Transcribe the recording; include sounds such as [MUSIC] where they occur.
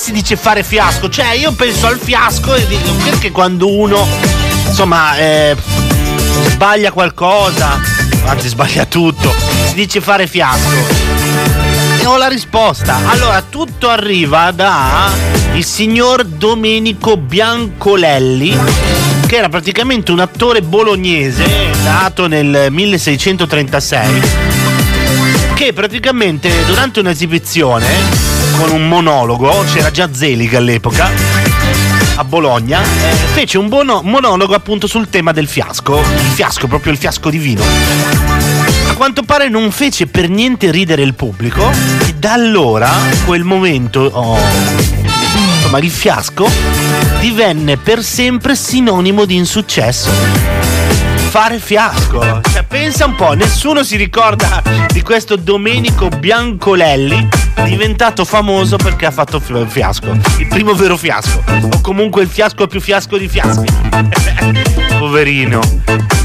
si dice fare fiasco? Cioè, io penso al fiasco e dico perché quando uno, insomma, eh, sbaglia qualcosa, anzi sbaglia tutto, si dice fare fiasco. E ho la risposta. Allora, tutto arriva da il signor Domenico Biancolelli, che era praticamente un attore bolognese nato nel 1636, che praticamente durante un'esibizione con un monologo, c'era già Zelig all'epoca, a Bologna, eh, fece un bono- monologo appunto sul tema del fiasco, il fiasco, proprio il fiasco di vino. A quanto pare non fece per niente ridere il pubblico. E da allora, quel momento, oh, insomma il fiasco, divenne per sempre sinonimo di insuccesso. Fare fiasco, cioè pensa un po', nessuno si ricorda di questo Domenico Biancolelli diventato famoso perché ha fatto fi- fiasco, il primo vero fiasco, o comunque il fiasco più fiasco di fiaschi. [LAUGHS] Poverino.